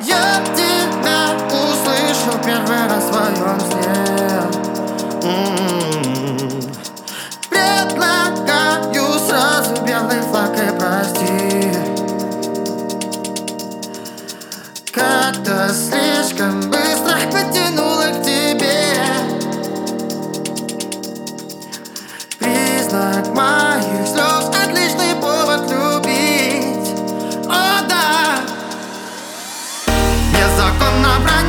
Я тебя услышу первый раз в своем сне. М-м-м. Предлагаю сразу белый флаг и прости. Как-то слишком быстро потянула к тебе. Признак моей I'm not right.